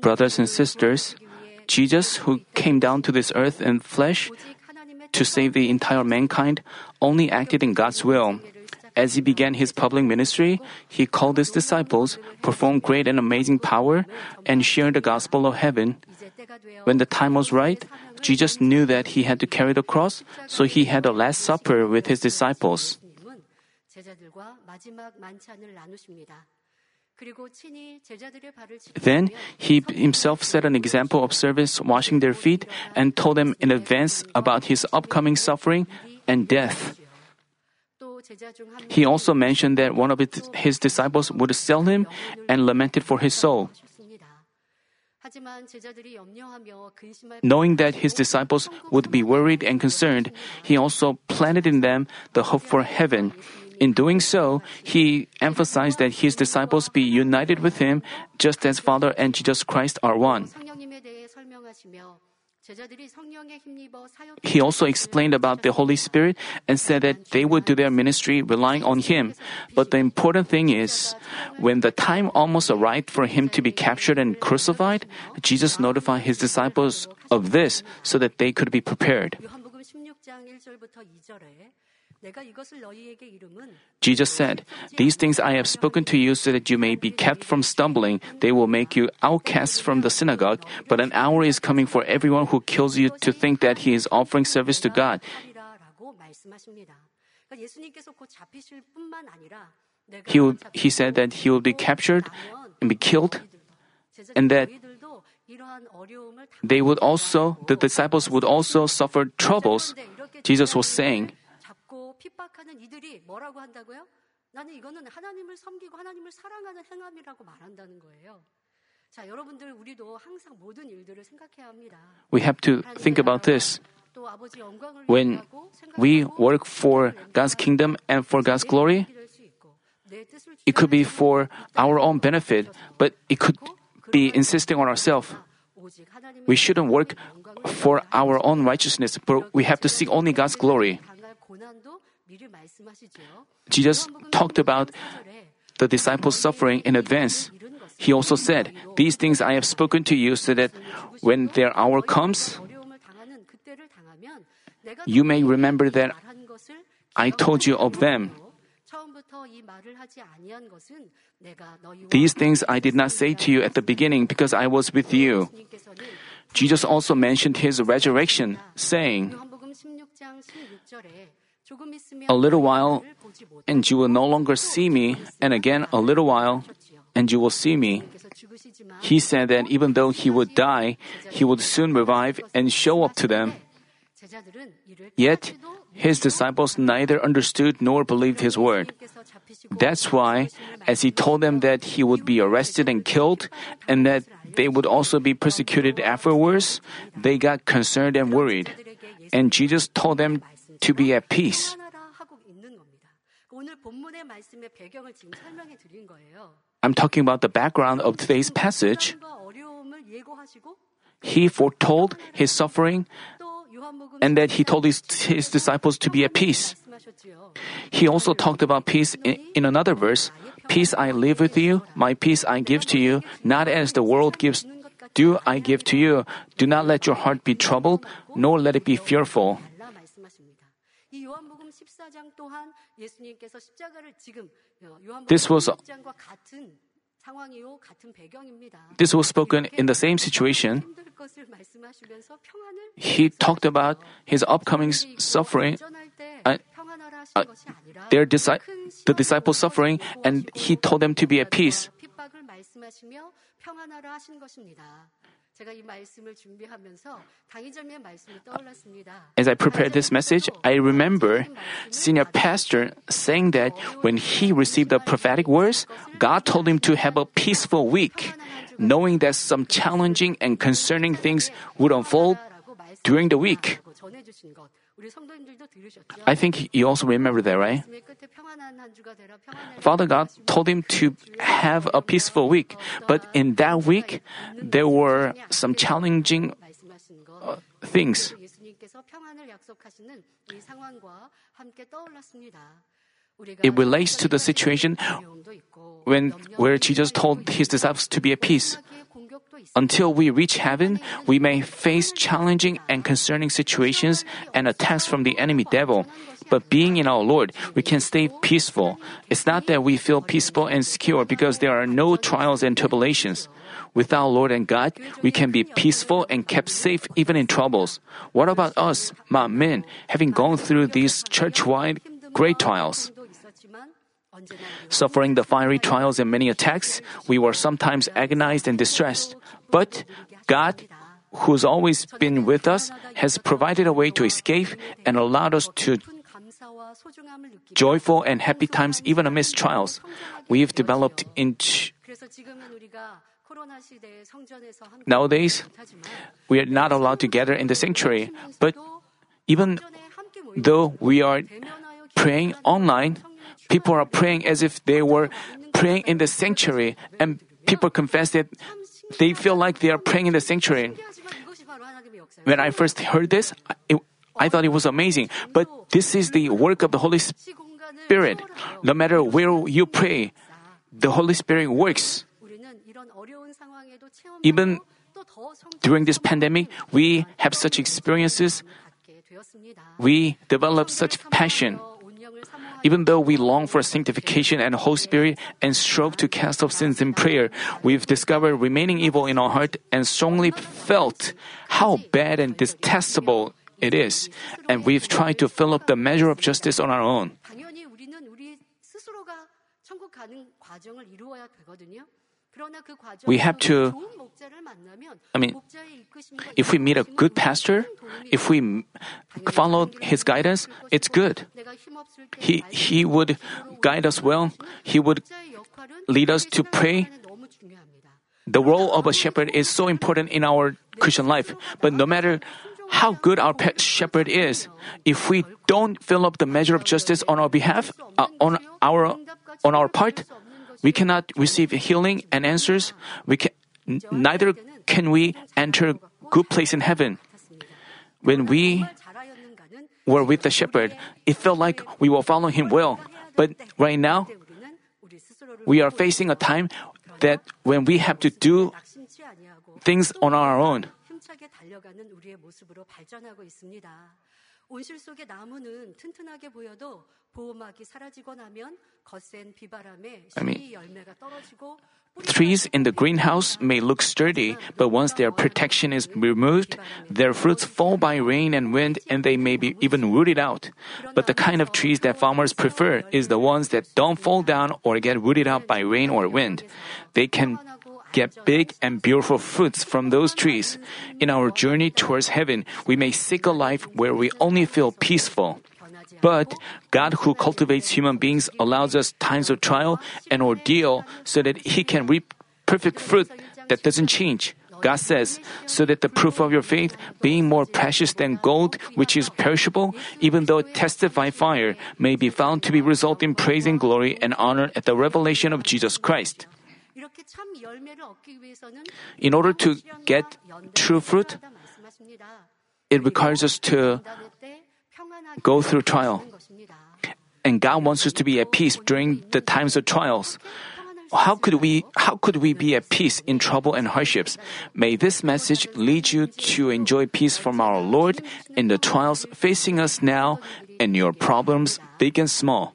Brothers and sisters, Jesus, who came down to this earth in flesh to save the entire mankind, only acted in God's will. As he began his public ministry, he called his disciples, performed great and amazing power, and shared the gospel of heaven. When the time was right, Jesus knew that he had to carry the cross, so he had a Last Supper with his disciples. Then he himself set an example of service washing their feet and told them in advance about his upcoming suffering and death. He also mentioned that one of his disciples would sell him and lamented for his soul. Knowing that his disciples would be worried and concerned, he also planted in them the hope for heaven. In doing so, he emphasized that his disciples be united with him just as Father and Jesus Christ are one. He also explained about the Holy Spirit and said that they would do their ministry relying on Him. But the important thing is, when the time almost arrived for Him to be captured and crucified, Jesus notified His disciples of this so that they could be prepared. Jesus said, These things I have spoken to you so that you may be kept from stumbling. They will make you outcasts from the synagogue, but an hour is coming for everyone who kills you to think that he is offering service to God. He, will, he said that he will be captured and be killed, and that they would also, the disciples would also suffer troubles. Jesus was saying, 핍박하는 이들이 뭐라고 한다고요? 나는 이거는 하나님을 섬기고 하나님을 사랑하는 행함이라고 말한다는 거예요. 자, 여러분들 우리도 항상 모든 일들을 생각해야 합니다. We have to think about this. When we work for God's kingdom and for God's glory, it could be for our own benefit, but it could be insisting on ourselves. We shouldn't work for our own righteousness, but we have to seek only God's glory. Jesus talked about the disciples' suffering in advance. He also said, These things I have spoken to you so that when their hour comes, you may remember that I told you of them. These things I did not say to you at the beginning because I was with you. Jesus also mentioned his resurrection, saying, a little while, and you will no longer see me, and again a little while, and you will see me. He said that even though he would die, he would soon revive and show up to them. Yet, his disciples neither understood nor believed his word. That's why, as he told them that he would be arrested and killed, and that they would also be persecuted afterwards, they got concerned and worried. And Jesus told them to be at peace. I'm talking about the background of today's passage. He foretold his suffering and that he told his, his disciples to be at peace. He also talked about peace in, in another verse. Peace I live with you, my peace I give to you, not as the world gives do I give to you. Do not let your heart be troubled, nor let it be fearful. This was this was spoken in the same situation. He talked about his upcoming suffering, uh, uh, their disi- the disciples' suffering, and he told them to be at peace. As I prepared this message, I remember senior pastor saying that when he received the prophetic words, God told him to have a peaceful week, knowing that some challenging and concerning things would unfold during the week. I think you also remember that, right? Father God told him to have a peaceful week, but in that week, there were some challenging uh, things. It relates to the situation when where Jesus told his disciples to be at peace. Until we reach heaven, we may face challenging and concerning situations and attacks from the enemy devil. But being in our Lord, we can stay peaceful. It's not that we feel peaceful and secure because there are no trials and tribulations. With our Lord and God, we can be peaceful and kept safe even in troubles. What about us, my men, having gone through these church-wide great trials? Suffering the fiery trials and many attacks, we were sometimes agonized and distressed. But God, who's always been with us, has provided a way to escape and allowed us to joyful and happy times even amidst trials. We've developed into Nowadays, we are not allowed to gather in the sanctuary, but even though we are praying online, people are praying as if they were praying in the sanctuary, and people confess that they feel like they are praying in the sanctuary. When I first heard this, it, I thought it was amazing. But this is the work of the Holy Spirit. No matter where you pray, the Holy Spirit works. Even during this pandemic, we have such experiences. We develop such passion. Even though we long for sanctification and Holy Spirit and strive to cast off sins in prayer, we've discovered remaining evil in our heart and strongly felt how bad and detestable it is, and we've tried to fill up the measure of justice on our own. We have to, I mean, if we meet a good pastor, if we follow his guidance, it's good. He, he would guide us well, he would lead us to pray. The role of a shepherd is so important in our Christian life, but no matter how good our pet shepherd is, if we don't fill up the measure of justice on our behalf, uh, on our on our part, we cannot receive healing and answers. We can neither can we enter good place in heaven. When we were with the shepherd, it felt like we were following him well. But right now, we are facing a time that when we have to do things on our own. 달려가는 우리의 모습으로 발전하고 있습니다. 온실 속의 나무는 튼튼하게 보여도 보호막이 사라지고 나면 거센 비바람에 씨 열매가 떨어지고 Trees in the greenhouse may look sturdy, but once their protection is removed, their fruits fall by rain and wind and they may be even rooted out. But the kind of trees that farmers prefer is the ones that don't fall down or get rooted out by rain or wind. They can get big and beautiful fruits from those trees. In our journey towards heaven, we may seek a life where we only feel peaceful. But God, who cultivates human beings, allows us times of trial and ordeal so that He can reap perfect fruit that doesn't change. God says, so that the proof of your faith, being more precious than gold, which is perishable, even though tested by fire, may be found to be result in praise and glory and honor at the revelation of Jesus Christ. In order to get true fruit, it requires us to go through trial. And God wants us to be at peace during the times of trials. How could we how could we be at peace in trouble and hardships? May this message lead you to enjoy peace from our Lord in the trials facing us now and your problems big and small.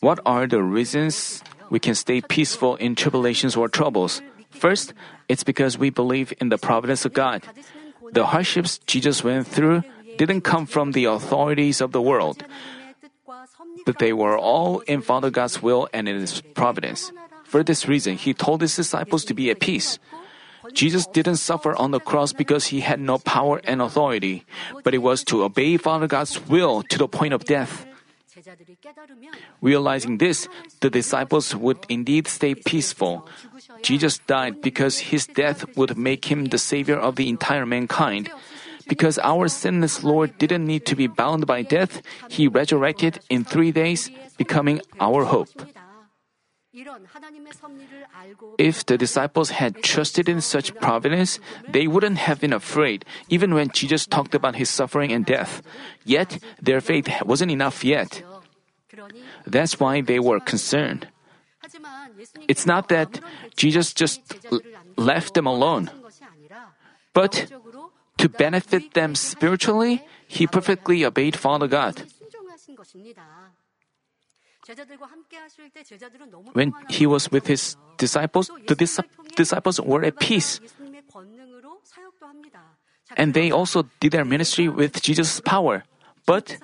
What are the reasons we can stay peaceful in tribulations or troubles? First, it's because we believe in the providence of God. The hardships Jesus went through didn't come from the authorities of the world, but they were all in Father God's will and in His providence. For this reason, He told His disciples to be at peace. Jesus didn't suffer on the cross because he had no power and authority, but it was to obey Father God's will to the point of death. Realizing this, the disciples would indeed stay peaceful. Jesus died because his death would make him the savior of the entire mankind. Because our sinless Lord didn't need to be bound by death, he resurrected in three days, becoming our hope. If the disciples had trusted in such providence, they wouldn't have been afraid, even when Jesus talked about his suffering and death. Yet, their faith wasn't enough yet. That's why they were concerned. It's not that Jesus just left them alone, but to benefit them spiritually, he perfectly obeyed Father God. When he was with his disciples, the dis- disciples were at peace. And they also did their ministry with Jesus' power. But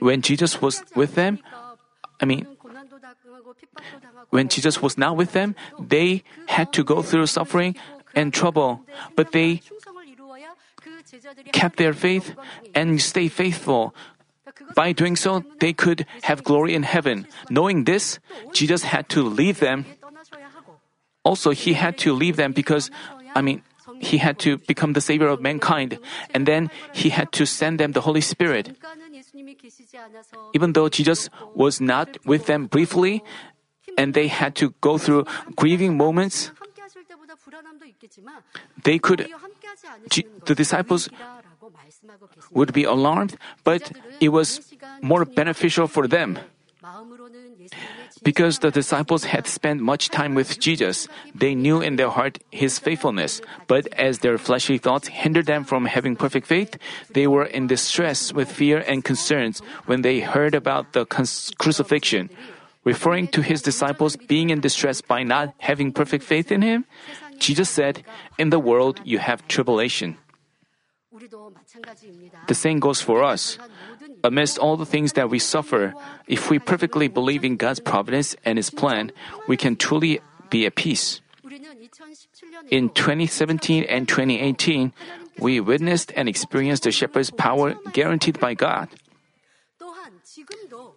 when Jesus was with them, I mean, when Jesus was not with them, they had to go through suffering and trouble, but they kept their faith and stay faithful. By doing so, they could have glory in heaven. Knowing this, Jesus had to leave them. Also, he had to leave them because, I mean, he had to become the savior of mankind, and then he had to send them the Holy Spirit. Even though Jesus was not with them briefly, and they had to go through grieving moments, they could, the disciples would be alarmed, but it was more beneficial for them. Because the disciples had spent much time with Jesus, they knew in their heart his faithfulness. But as their fleshly thoughts hindered them from having perfect faith, they were in distress with fear and concerns when they heard about the crucifixion. Referring to his disciples being in distress by not having perfect faith in him, Jesus said, In the world you have tribulation. The same goes for us. Amidst all the things that we suffer, if we perfectly believe in God's providence and His plan, we can truly be at peace. In 2017 and 2018, we witnessed and experienced the shepherd's power guaranteed by God.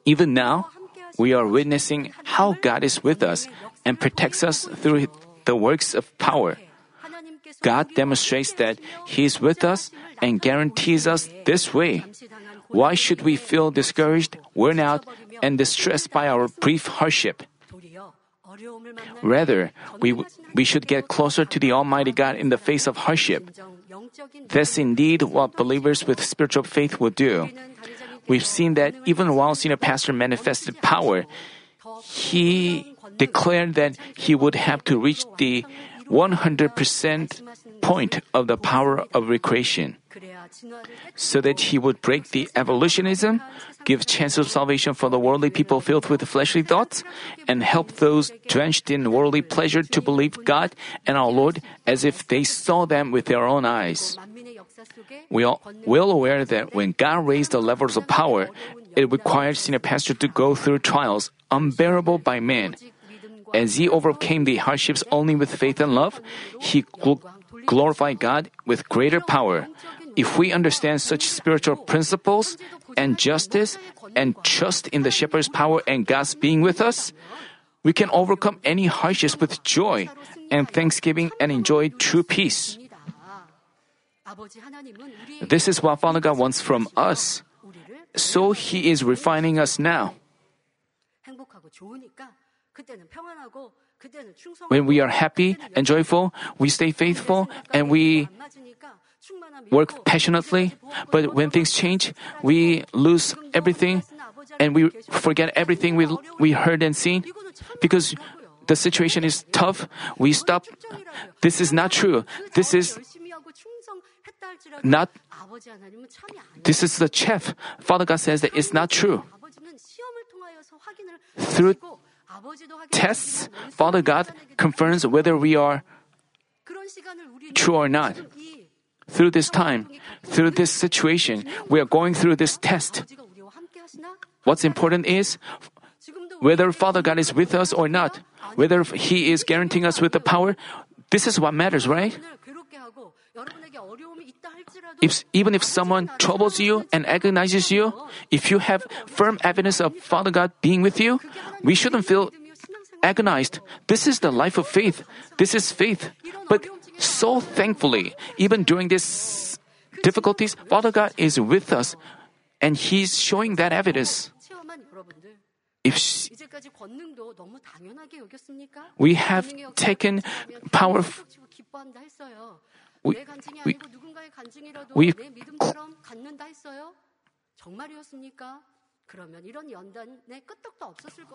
Even now, we are witnessing how God is with us and protects us through the works of power. God demonstrates that He is with us and guarantees us this way. Why should we feel discouraged, worn out, and distressed by our brief hardship? Rather, we, we should get closer to the Almighty God in the face of hardship. That's indeed what believers with spiritual faith will do. We've seen that even while Senior Pastor manifested power, he declared that he would have to reach the 100% point of the power of recreation so that he would break the evolutionism, give chance of salvation for the worldly people filled with fleshly thoughts, and help those drenched in worldly pleasure to believe God and our Lord as if they saw them with their own eyes. We are well aware that when God raised the levels of power, it required senior pastor to go through trials unbearable by men. As he overcame the hardships only with faith and love, he gl- glorified God with greater power. If we understand such spiritual principles and justice and trust in the shepherd's power and God's being with us, we can overcome any hardships with joy and thanksgiving and enjoy true peace. This is what Father God wants from us. So He is refining us now. When we are happy and joyful, we stay faithful and we work passionately. But when things change, we lose everything and we forget everything we, we heard and seen. Because the situation is tough, we stop. This is not true. This is not. This is the chaff. Father God says that it's not true. Through tests, Father God confirms whether we are true or not. Through this time, through this situation, we are going through this test. What's important is whether Father God is with us or not, whether He is guaranteeing us with the power. This is what matters, right? If, even if someone troubles you and agonizes you, if you have firm evidence of Father God being with you, we shouldn't feel agonized. This is the life of faith. This is faith. But so thankfully. Even during these difficulties, Father God is with us, and He's showing that evidence. If she, we have taken power, we, we, we,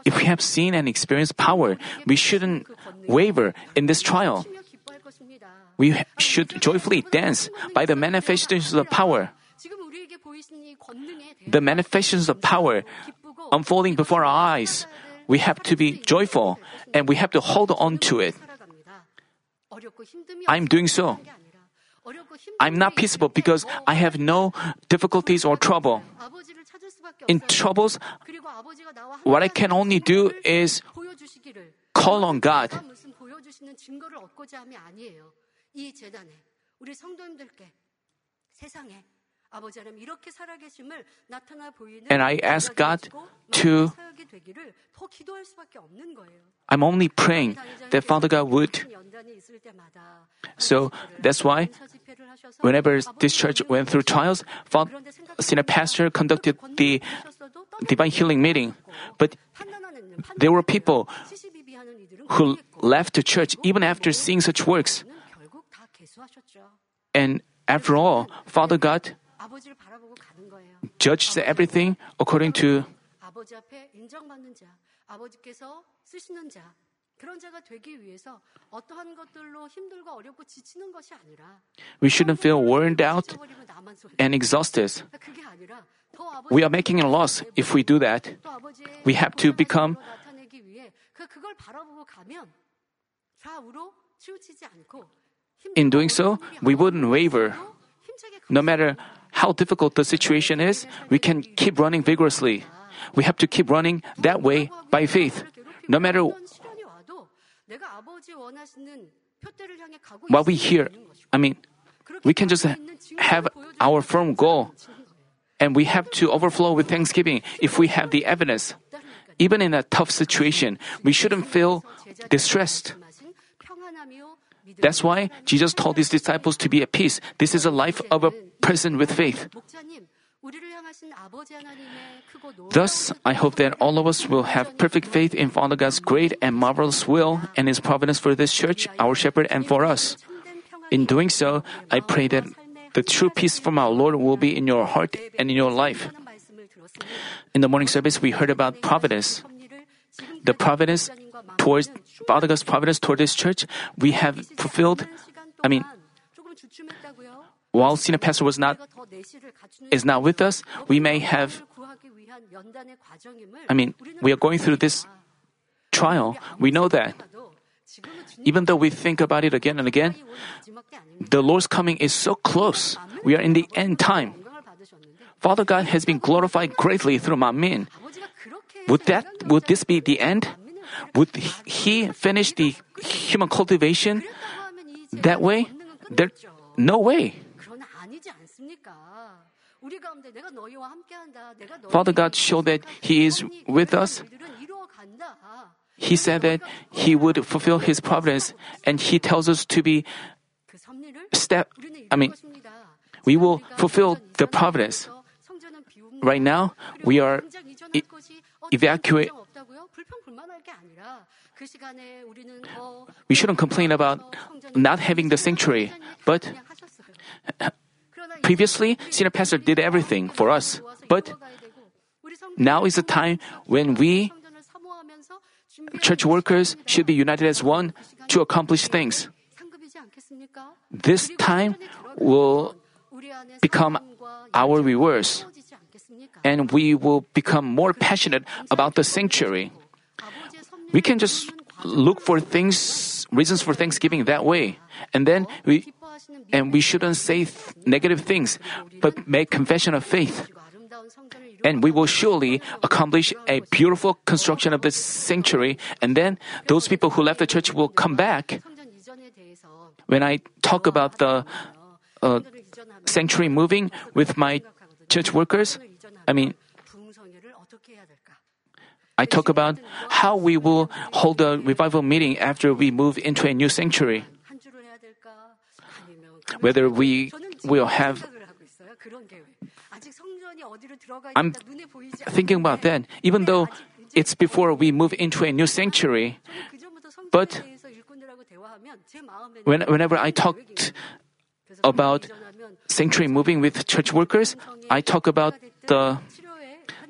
if we have seen and experienced power, we shouldn't waver in this trial. We should joyfully dance by the manifestations of power. The manifestations of power unfolding before our eyes, we have to be joyful and we have to hold on to it. I'm doing so. I'm not peaceable because I have no difficulties or trouble. In troubles, what I can only do is call on God. And I ask God to. I'm only praying that Father God would. So that's why, whenever this church went through trials, Father, senior pastor conducted the divine healing meeting. But there were people who left the church even after seeing such works. And after all, Father God Judge everything according to we shouldn't feel worn out and exhausted. We are making a loss if we do that. We have to become in doing so, we wouldn't waver. No matter how difficult the situation is, we can keep running vigorously. We have to keep running that way by faith. No matter what we hear, I mean, we can just have our firm goal and we have to overflow with thanksgiving if we have the evidence. Even in a tough situation, we shouldn't feel distressed. That's why Jesus told his disciples to be at peace. This is a life of a person with faith. Thus, I hope that all of us will have perfect faith in Father God's great and marvelous will and His providence for this church, our shepherd, and for us. In doing so, I pray that the true peace from our Lord will be in your heart and in your life. In the morning service, we heard about providence. The providence towards Father God's providence toward this church, we have fulfilled. I mean, while senior pastor was not is not with us, we may have. I mean, we are going through this trial. We know that. Even though we think about it again and again, the Lord's coming is so close. We are in the end time. Father God has been glorified greatly through Manmin. Would that would this be the end? Would he finish the human cultivation that way? There, no way. Father God showed that He is with us. He said that He would fulfill His providence, and He tells us to be step. I mean, we will fulfill the providence. Right now, we are e- evacuate. We shouldn't complain about not having the sanctuary, but previously, senior pastor did everything for us. But now is the time when we church workers should be united as one to accomplish things. This time will become our rewards, and we will become more passionate about the sanctuary. We can just look for things, reasons for thanksgiving that way, and then we and we shouldn't say th- negative things, but make confession of faith. And we will surely accomplish a beautiful construction of the sanctuary, and then those people who left the church will come back. When I talk about the uh, sanctuary moving with my church workers, I mean, I talk about how we will hold a revival meeting after we move into a new sanctuary. Whether we will have I'm thinking about that, even though it's before we move into a new sanctuary. But when, whenever I talked about sanctuary moving with church workers, I talk about the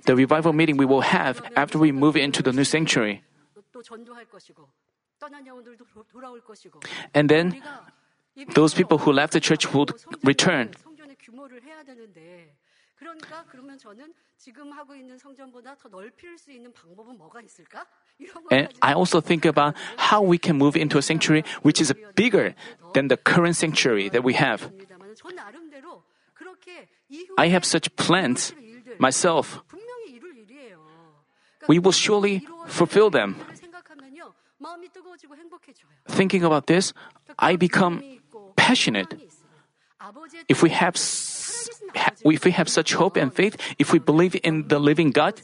the revival meeting we will have after we move into the new sanctuary. 또 전도할 것이고 떠난 영혼들도 도- 돌아올 것이고 And then 우리가 이 those people who left the church would 성전의- return. 성전의 규모를 해야 되는데 그러니까 그러면 저는 지금 하고 있는 성전보다 더 넓힐 수 있는 방법은 뭐가 있을까? 이런 걸 And I also think about how we can move into a sanctuary which is bigger than the current sanctuary that we have. 합니다만 저 나름대로 그렇게 이후에 I have such plans myself. We will surely fulfill them. Thinking about this, I become passionate. If we have if we have such hope and faith, if we believe in the living God,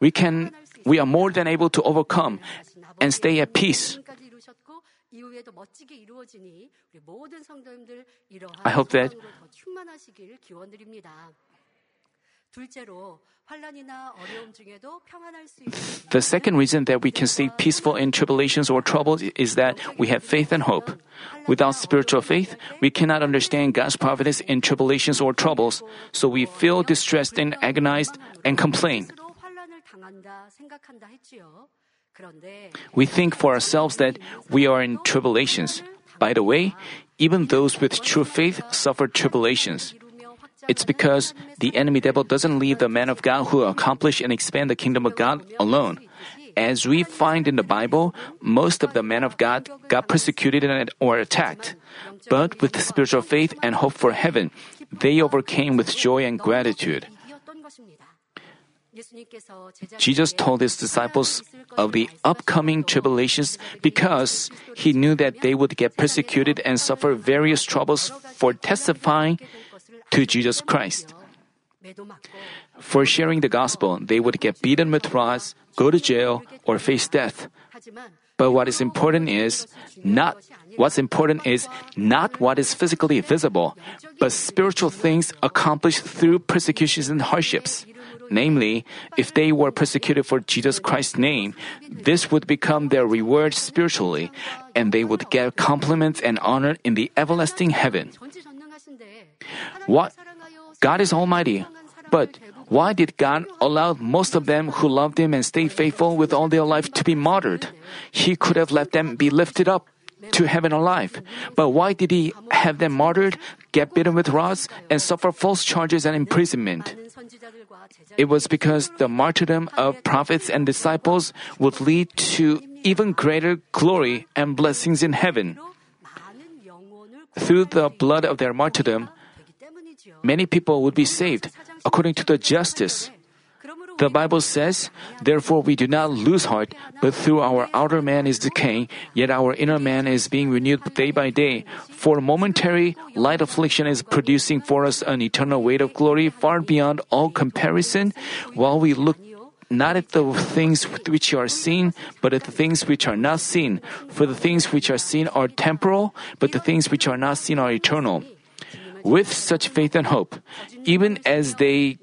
we can we are more than able to overcome and stay at peace. I hope that the second reason that we can stay peaceful in tribulations or troubles is that we have faith and hope. Without spiritual faith, we cannot understand God's providence in tribulations or troubles, so we feel distressed and agonized and complain. We think for ourselves that we are in tribulations. By the way, even those with true faith suffer tribulations. It's because the enemy devil doesn't leave the man of God who accomplish and expand the kingdom of God alone. As we find in the Bible, most of the men of God got persecuted or attacked. But with spiritual faith and hope for heaven, they overcame with joy and gratitude. Jesus told his disciples of the upcoming tribulations because he knew that they would get persecuted and suffer various troubles for testifying to Jesus Christ. For sharing the gospel, they would get beaten with rods, go to jail, or face death. But what is important is not what's important is not what is physically visible, but spiritual things accomplished through persecutions and hardships. Namely, if they were persecuted for Jesus Christ's name, this would become their reward spiritually, and they would get compliments and honor in the everlasting heaven. What? God is almighty. But why did God allow most of them who loved Him and stayed faithful with all their life to be martyred? He could have let them be lifted up to heaven alive. But why did He have them martyred, get beaten with rods, and suffer false charges and imprisonment? It was because the martyrdom of prophets and disciples would lead to even greater glory and blessings in heaven. Through the blood of their martyrdom, many people would be saved according to the justice. The Bible says, Therefore we do not lose heart, but through our outer man is decaying, yet our inner man is being renewed day by day. For momentary light affliction is producing for us an eternal weight of glory far beyond all comparison, while we look not at the things which are seen, but at the things which are not seen. For the things which are seen are temporal, but the things which are not seen are eternal. With such faith and hope, even as they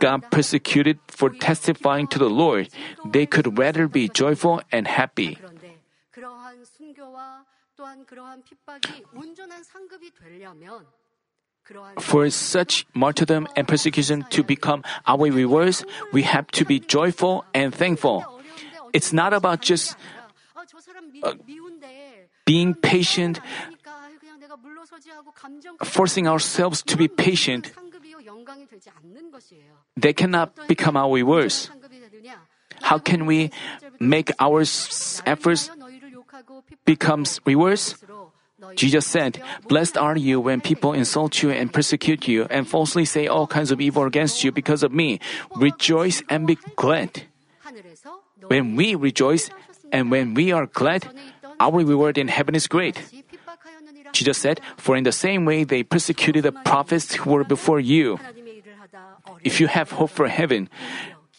got persecuted for testifying to the Lord, they could rather be joyful and happy. For such martyrdom and persecution to become our rewards, we have to be joyful and thankful. It's not about just uh, being patient, forcing ourselves to be patient. They cannot become our rewards. How can we make our efforts become rewards? Jesus said, Blessed are you when people insult you and persecute you and falsely say all kinds of evil against you because of me. Rejoice and be glad. When we rejoice and when we are glad, our reward in heaven is great. Jesus said, For in the same way they persecuted the prophets who were before you. If you have hope for heaven,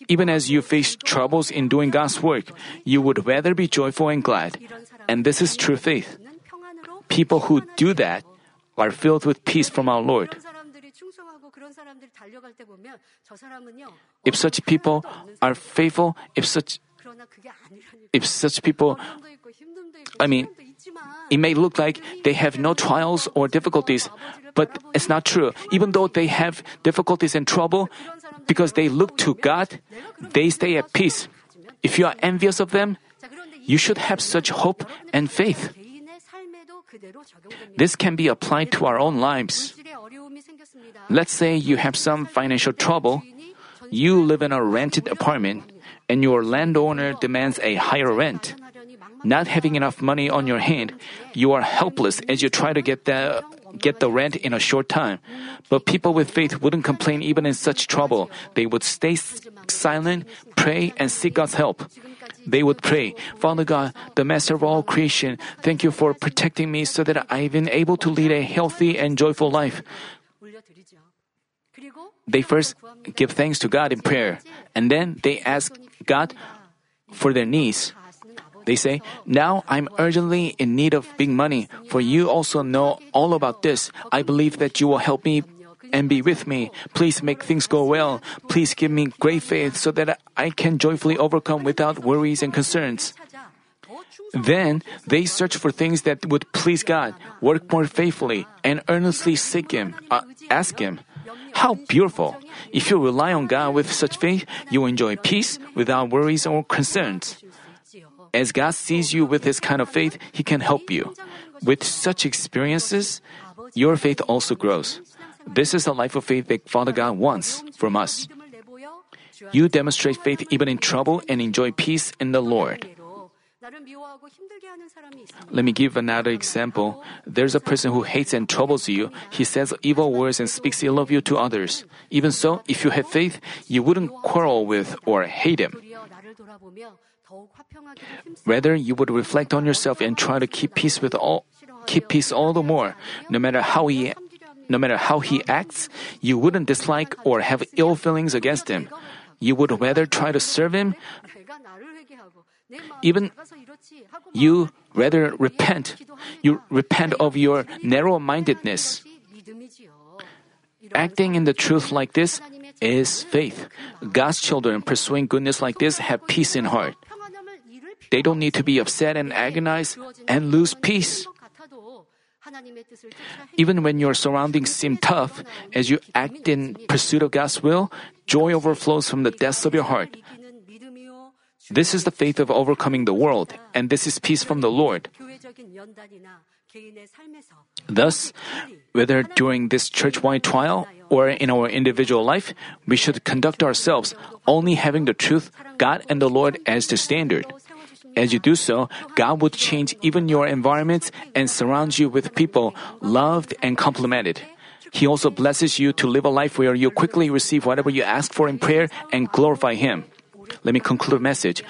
even as you face troubles in doing God's work, you would rather be joyful and glad. And this is true faith. People who do that are filled with peace from our Lord. If such people are faithful, if such if such people I mean, it may look like they have no trials or difficulties, but it's not true. Even though they have difficulties and trouble, because they look to God, they stay at peace. If you are envious of them, you should have such hope and faith. This can be applied to our own lives. Let's say you have some financial trouble. You live in a rented apartment and your landowner demands a higher rent. Not having enough money on your hand, you are helpless as you try to get the get the rent in a short time. But people with faith wouldn't complain even in such trouble. They would stay silent, pray, and seek God's help. They would pray, Father God, the Master of all creation, thank you for protecting me so that I've been able to lead a healthy and joyful life. They first give thanks to God in prayer, and then they ask God for their needs. They say, Now I'm urgently in need of big money, for you also know all about this. I believe that you will help me and be with me. Please make things go well. Please give me great faith so that I can joyfully overcome without worries and concerns. Then they search for things that would please God, work more faithfully, and earnestly seek Him, uh, ask Him. How beautiful! If you rely on God with such faith, you enjoy peace without worries or concerns. As God sees you with His kind of faith, He can help you. With such experiences, your faith also grows. This is the life of faith that Father God wants from us. You demonstrate faith even in trouble and enjoy peace in the Lord. Let me give another example. There's a person who hates and troubles you. He says evil words and speaks ill of you to others. Even so, if you have faith, you wouldn't quarrel with or hate him. Rather, you would reflect on yourself and try to keep peace with all keep peace all the more. No matter how he no matter how he acts, you wouldn't dislike or have ill feelings against him. You would rather try to serve him even you rather repent. You repent of your narrow mindedness. Acting in the truth like this is faith. God's children pursuing goodness like this have peace in heart. They don't need to be upset and agonize and lose peace. Even when your surroundings seem tough, as you act in pursuit of God's will, joy overflows from the depths of your heart. This is the faith of overcoming the world, and this is peace from the Lord. Thus, whether during this church wide trial or in our individual life, we should conduct ourselves only having the truth, God, and the Lord as the standard. As you do so, God would change even your environments and surround you with people loved and complimented. He also blesses you to live a life where you quickly receive whatever you ask for in prayer and glorify Him. Let me conclude the message.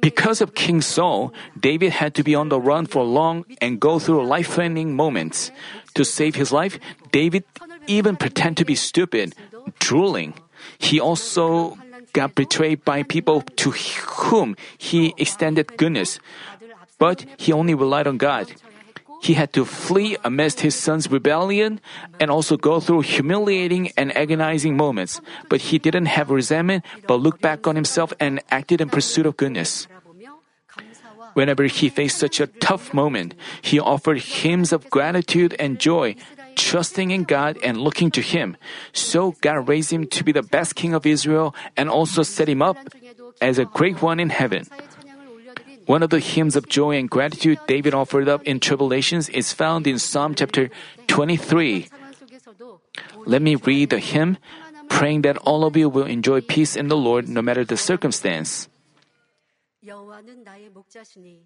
Because of King Saul, David had to be on the run for long and go through life-threatening moments. To save his life, David even pretended to be stupid, drooling. He also got betrayed by people to whom he extended goodness, but he only relied on God. He had to flee amidst his son's rebellion and also go through humiliating and agonizing moments. But he didn't have resentment, but looked back on himself and acted in pursuit of goodness. Whenever he faced such a tough moment, he offered hymns of gratitude and joy trusting in God and looking to Him. So God raised him to be the best king of Israel and also set him up as a great one in heaven. 사의 찬양을 올려드린 One of the hymns of joy and gratitude David offered up in tribulations is found in Psalm chapter 23. 상황 속에서도 Let me read the hymn, praying that all of you will enjoy peace in the Lord no matter the circumstance. 여호와는 나의 목자시니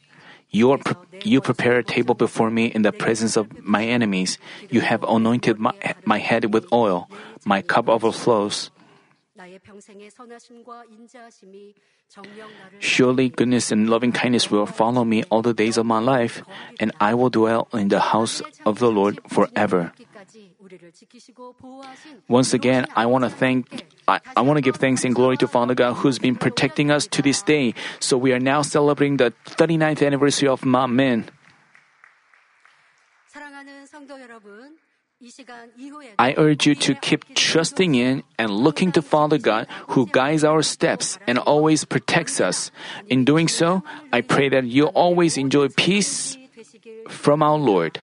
You, are pre- you prepare a table before me in the presence of my enemies. You have anointed my, my head with oil. My cup overflows. 나의 나의 평생의 선하심과 인자하심이 정령 나를 Surely goodness and loving kindness will follow me all the days of my life, and I will dwell in the house of the Lord forever. Once again, I want to thank, I, I want to give thanks and glory to Father God who's been protecting us to this day. So we are now celebrating the 39th anniversary of Manmin. I urge you to keep trusting in and looking to Father God who guides our steps and always protects us. In doing so, I pray that you always enjoy peace from our Lord.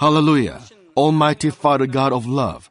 Hallelujah! Almighty Father God of love